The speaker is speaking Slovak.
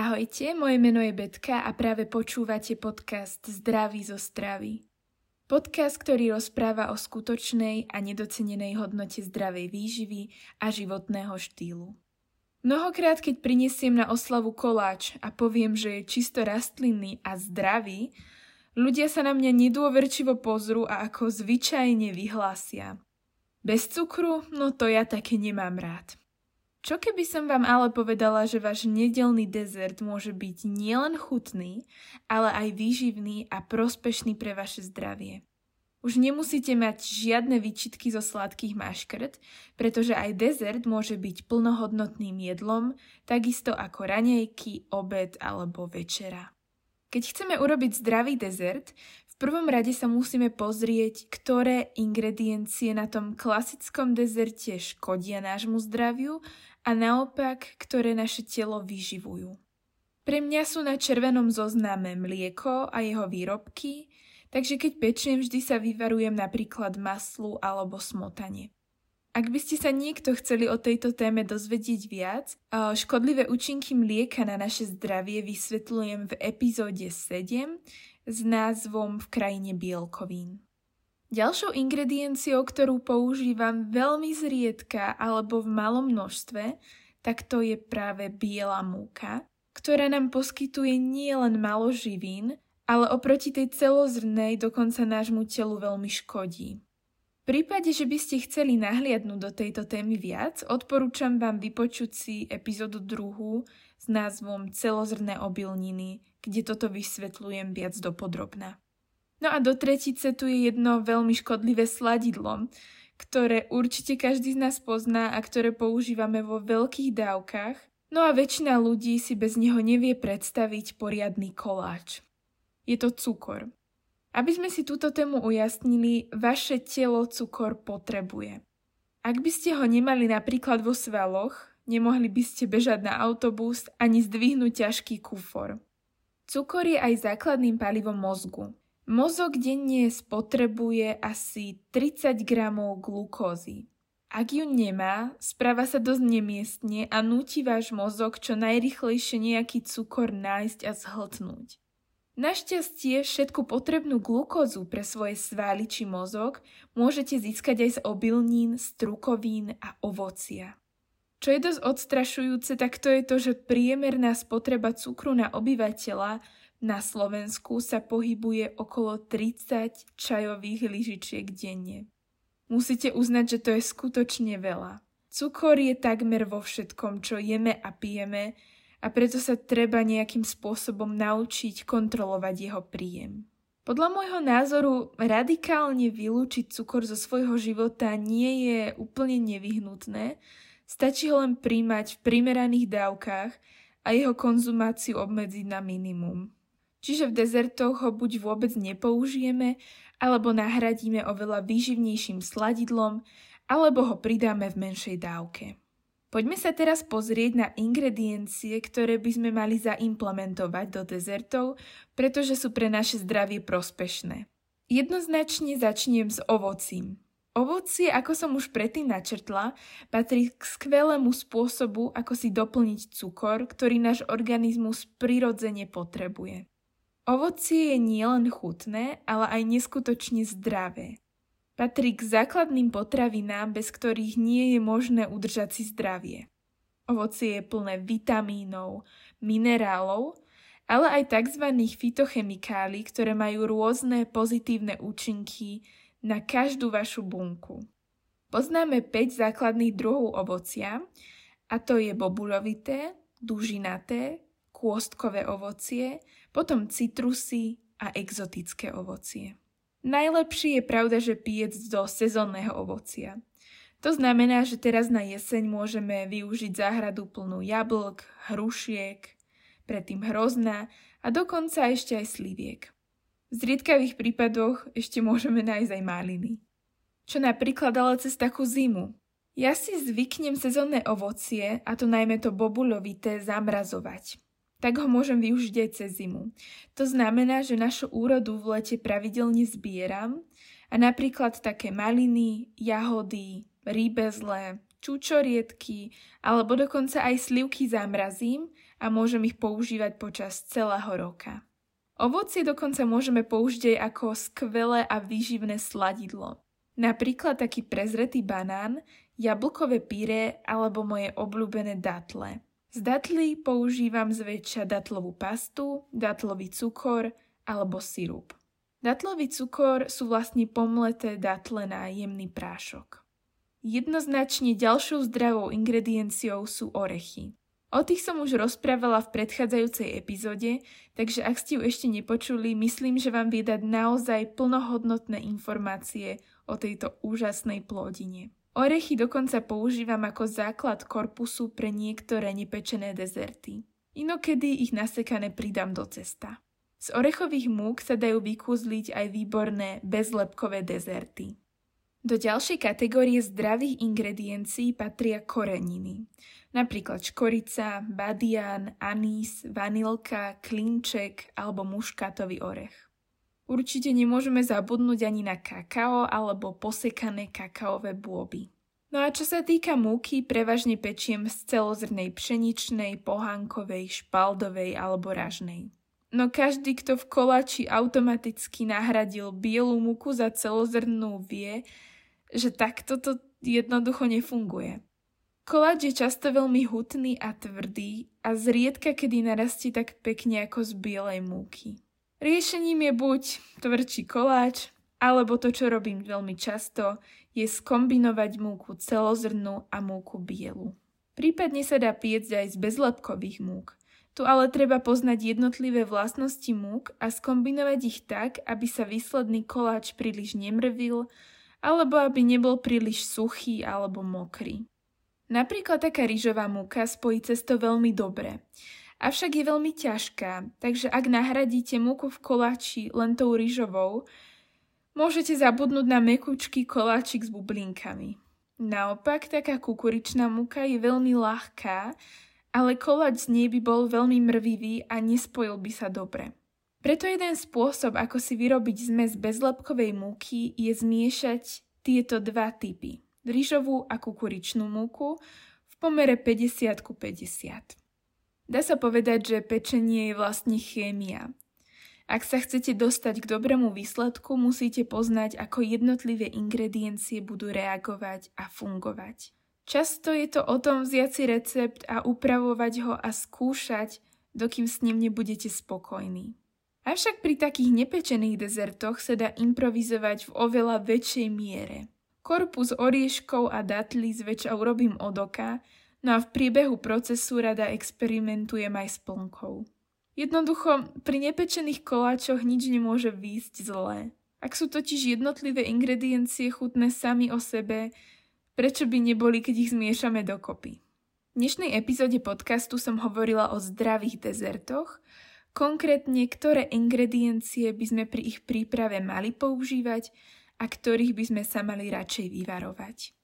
Ahojte, moje meno je Betka a práve počúvate podcast Zdraví zo stravy. Podcast, ktorý rozpráva o skutočnej a nedocenenej hodnote zdravej výživy a životného štýlu. Mnohokrát, keď prinesiem na oslavu koláč a poviem, že je čisto rastlinný a zdravý, ľudia sa na mňa nedôverčivo pozrú a ako zvyčajne vyhlásia. Bez cukru? No to ja také nemám rád. Čo keby som vám ale povedala, že váš nedelný dezert môže byť nielen chutný, ale aj výživný a prospešný pre vaše zdravie? Už nemusíte mať žiadne výčitky zo sladkých maškrt, pretože aj dezert môže byť plnohodnotným jedlom, takisto ako ranejky, obed alebo večera. Keď chceme urobiť zdravý dezert, prvom rade sa musíme pozrieť, ktoré ingrediencie na tom klasickom dezerte škodia nášmu zdraviu a naopak, ktoré naše telo vyživujú. Pre mňa sú na červenom zozname mlieko a jeho výrobky, takže keď pečiem, vždy sa vyvarujem napríklad maslu alebo smotane. Ak by ste sa niekto chceli o tejto téme dozvedieť viac, škodlivé účinky mlieka na naše zdravie vysvetľujem v epizóde 7 s názvom V krajine bielkovín. Ďalšou ingredienciou, ktorú používam veľmi zriedka alebo v malom množstve, tak to je práve biela múka, ktorá nám poskytuje nielen malo živín, ale oproti tej celozrnej dokonca nášmu telu veľmi škodí. Prípade, že by ste chceli nahliadnúť do tejto témy viac, odporúčam vám vypočuť si epizódu druhú s názvom Celozrné obilniny, kde toto vysvetľujem viac dopodrobna. No a do tretice tu je jedno veľmi škodlivé sladidlo, ktoré určite každý z nás pozná a ktoré používame vo veľkých dávkach, no a väčšina ľudí si bez neho nevie predstaviť poriadny koláč. Je to cukor. Aby sme si túto tému ujasnili, vaše telo cukor potrebuje. Ak by ste ho nemali napríklad vo svaloch, nemohli by ste bežať na autobus ani zdvihnúť ťažký kufor. Cukor je aj základným palivom mozgu. Mozog denne spotrebuje asi 30 gramov glukózy. Ak ju nemá, správa sa dosť nemiestne a núti váš mozog čo najrychlejšie nejaký cukor nájsť a zhltnúť. Našťastie všetku potrebnú glukózu pre svoje svaly či mozog môžete získať aj z obilnín, strukovín a ovocia. Čo je dosť odstrašujúce, tak to je to, že priemerná spotreba cukru na obyvateľa na Slovensku sa pohybuje okolo 30 čajových lyžičiek denne. Musíte uznať, že to je skutočne veľa. Cukor je takmer vo všetkom, čo jeme a pijeme a preto sa treba nejakým spôsobom naučiť kontrolovať jeho príjem. Podľa môjho názoru radikálne vylúčiť cukor zo svojho života nie je úplne nevyhnutné, stačí ho len príjmať v primeraných dávkach a jeho konzumáciu obmedziť na minimum. Čiže v dezertoch ho buď vôbec nepoužijeme, alebo nahradíme oveľa výživnejším sladidlom, alebo ho pridáme v menšej dávke. Poďme sa teraz pozrieť na ingrediencie, ktoré by sme mali zaimplementovať do dezertov, pretože sú pre naše zdravie prospešné. Jednoznačne začnem s ovocím. Ovocie, ako som už predtým načrtla, patrí k skvelému spôsobu, ako si doplniť cukor, ktorý náš organizmus prirodzene potrebuje. Ovocie je nielen chutné, ale aj neskutočne zdravé. Patrí k základným potravinám, bez ktorých nie je možné udržať si zdravie. Ovocie je plné vitamínov, minerálov, ale aj tzv. fitochemikálií, ktoré majú rôzne pozitívne účinky na každú vašu bunku. Poznáme 5 základných druhov ovocia, a to je bobulovité, dužinaté, kôstkové ovocie, potom citrusy a exotické ovocie. Najlepší je pravda, že piec do sezónneho ovocia. To znamená, že teraz na jeseň môžeme využiť záhradu plnú jablk, hrušiek, predtým hrozna a dokonca ešte aj sliviek. V zriedkavých prípadoch ešte môžeme nájsť aj maliny. Čo napríklad ale cez takú zimu. Ja si zvyknem sezónne ovocie, a to najmä to bobulovité, zamrazovať tak ho môžem využiť aj cez zimu. To znamená, že našu úrodu v lete pravidelne zbieram a napríklad také maliny, jahody, rýbezle, čučoriedky alebo dokonca aj slivky zamrazím a môžem ich používať počas celého roka. Ovocie dokonca môžeme použiť aj ako skvelé a výživné sladidlo. Napríklad taký prezretý banán, jablkové pyré alebo moje obľúbené datle. Z datlí používam zväčša datlovú pastu, datlový cukor alebo sirup. Datlový cukor sú vlastne pomleté datle na jemný prášok. Jednoznačne ďalšou zdravou ingredienciou sú orechy. O tých som už rozprávala v predchádzajúcej epizóde, takže ak ste ju ešte nepočuli, myslím, že vám vie dať naozaj plnohodnotné informácie o tejto úžasnej plodine. Orechy dokonca používam ako základ korpusu pre niektoré nepečené dezerty. Inokedy ich nasekané pridám do cesta. Z orechových múk sa dajú vykúzliť aj výborné bezlepkové dezerty. Do ďalšej kategórie zdravých ingrediencií patria koreniny napríklad škorica, badian, anís, vanilka, klinček alebo muškátový orech. Určite nemôžeme zabudnúť ani na kakao alebo posekané kakaové bôby. No a čo sa týka múky, prevažne pečiem z celozrnej pšeničnej, pohánkovej, špaldovej alebo ražnej. No každý, kto v koláči automaticky nahradil bielu múku za celozrnú, vie, že takto to jednoducho nefunguje. Koláč je často veľmi hutný a tvrdý a zriedka kedy narastie tak pekne ako z bielej múky. Riešením je buď tvrdší koláč, alebo to, čo robím veľmi často, je skombinovať múku celozrnú a múku bielu. Prípadne sa dá piecť aj z bezlepkových múk. Tu ale treba poznať jednotlivé vlastnosti múk a skombinovať ich tak, aby sa výsledný koláč príliš nemrvil, alebo aby nebol príliš suchý alebo mokrý. Napríklad taká rýžová múka spojí cesto veľmi dobre. Avšak je veľmi ťažká, takže ak nahradíte múku v koláči len tou rýžovou, môžete zabudnúť na mekúčky koláčik s bublinkami. Naopak, taká kukuričná múka je veľmi ľahká, ale koláč z nej by bol veľmi mrvivý a nespojil by sa dobre. Preto jeden spôsob, ako si vyrobiť zmes bezlepkovej múky, je zmiešať tieto dva typy rýžovú a kukuričnú múku v pomere 50 ku 50. Dá sa povedať, že pečenie je vlastne chémia. Ak sa chcete dostať k dobrému výsledku, musíte poznať, ako jednotlivé ingrediencie budú reagovať a fungovať. Často je to o tom vziať si recept a upravovať ho a skúšať, dokým s ním nebudete spokojní. Avšak pri takých nepečených dezertoch sa dá improvizovať v oveľa väčšej miere. Korpus orieškov a datlí zväčša urobím od oka, no a v priebehu procesu rada experimentujem aj s plnkou. Jednoducho, pri nepečených koláčoch nič nemôže výjsť zlé. Ak sú totiž jednotlivé ingrediencie chutné sami o sebe, prečo by neboli, keď ich zmiešame dokopy? V dnešnej epizóde podcastu som hovorila o zdravých dezertoch, konkrétne ktoré ingrediencie by sme pri ich príprave mali používať a ktorých by sme sa mali radšej vyvarovať.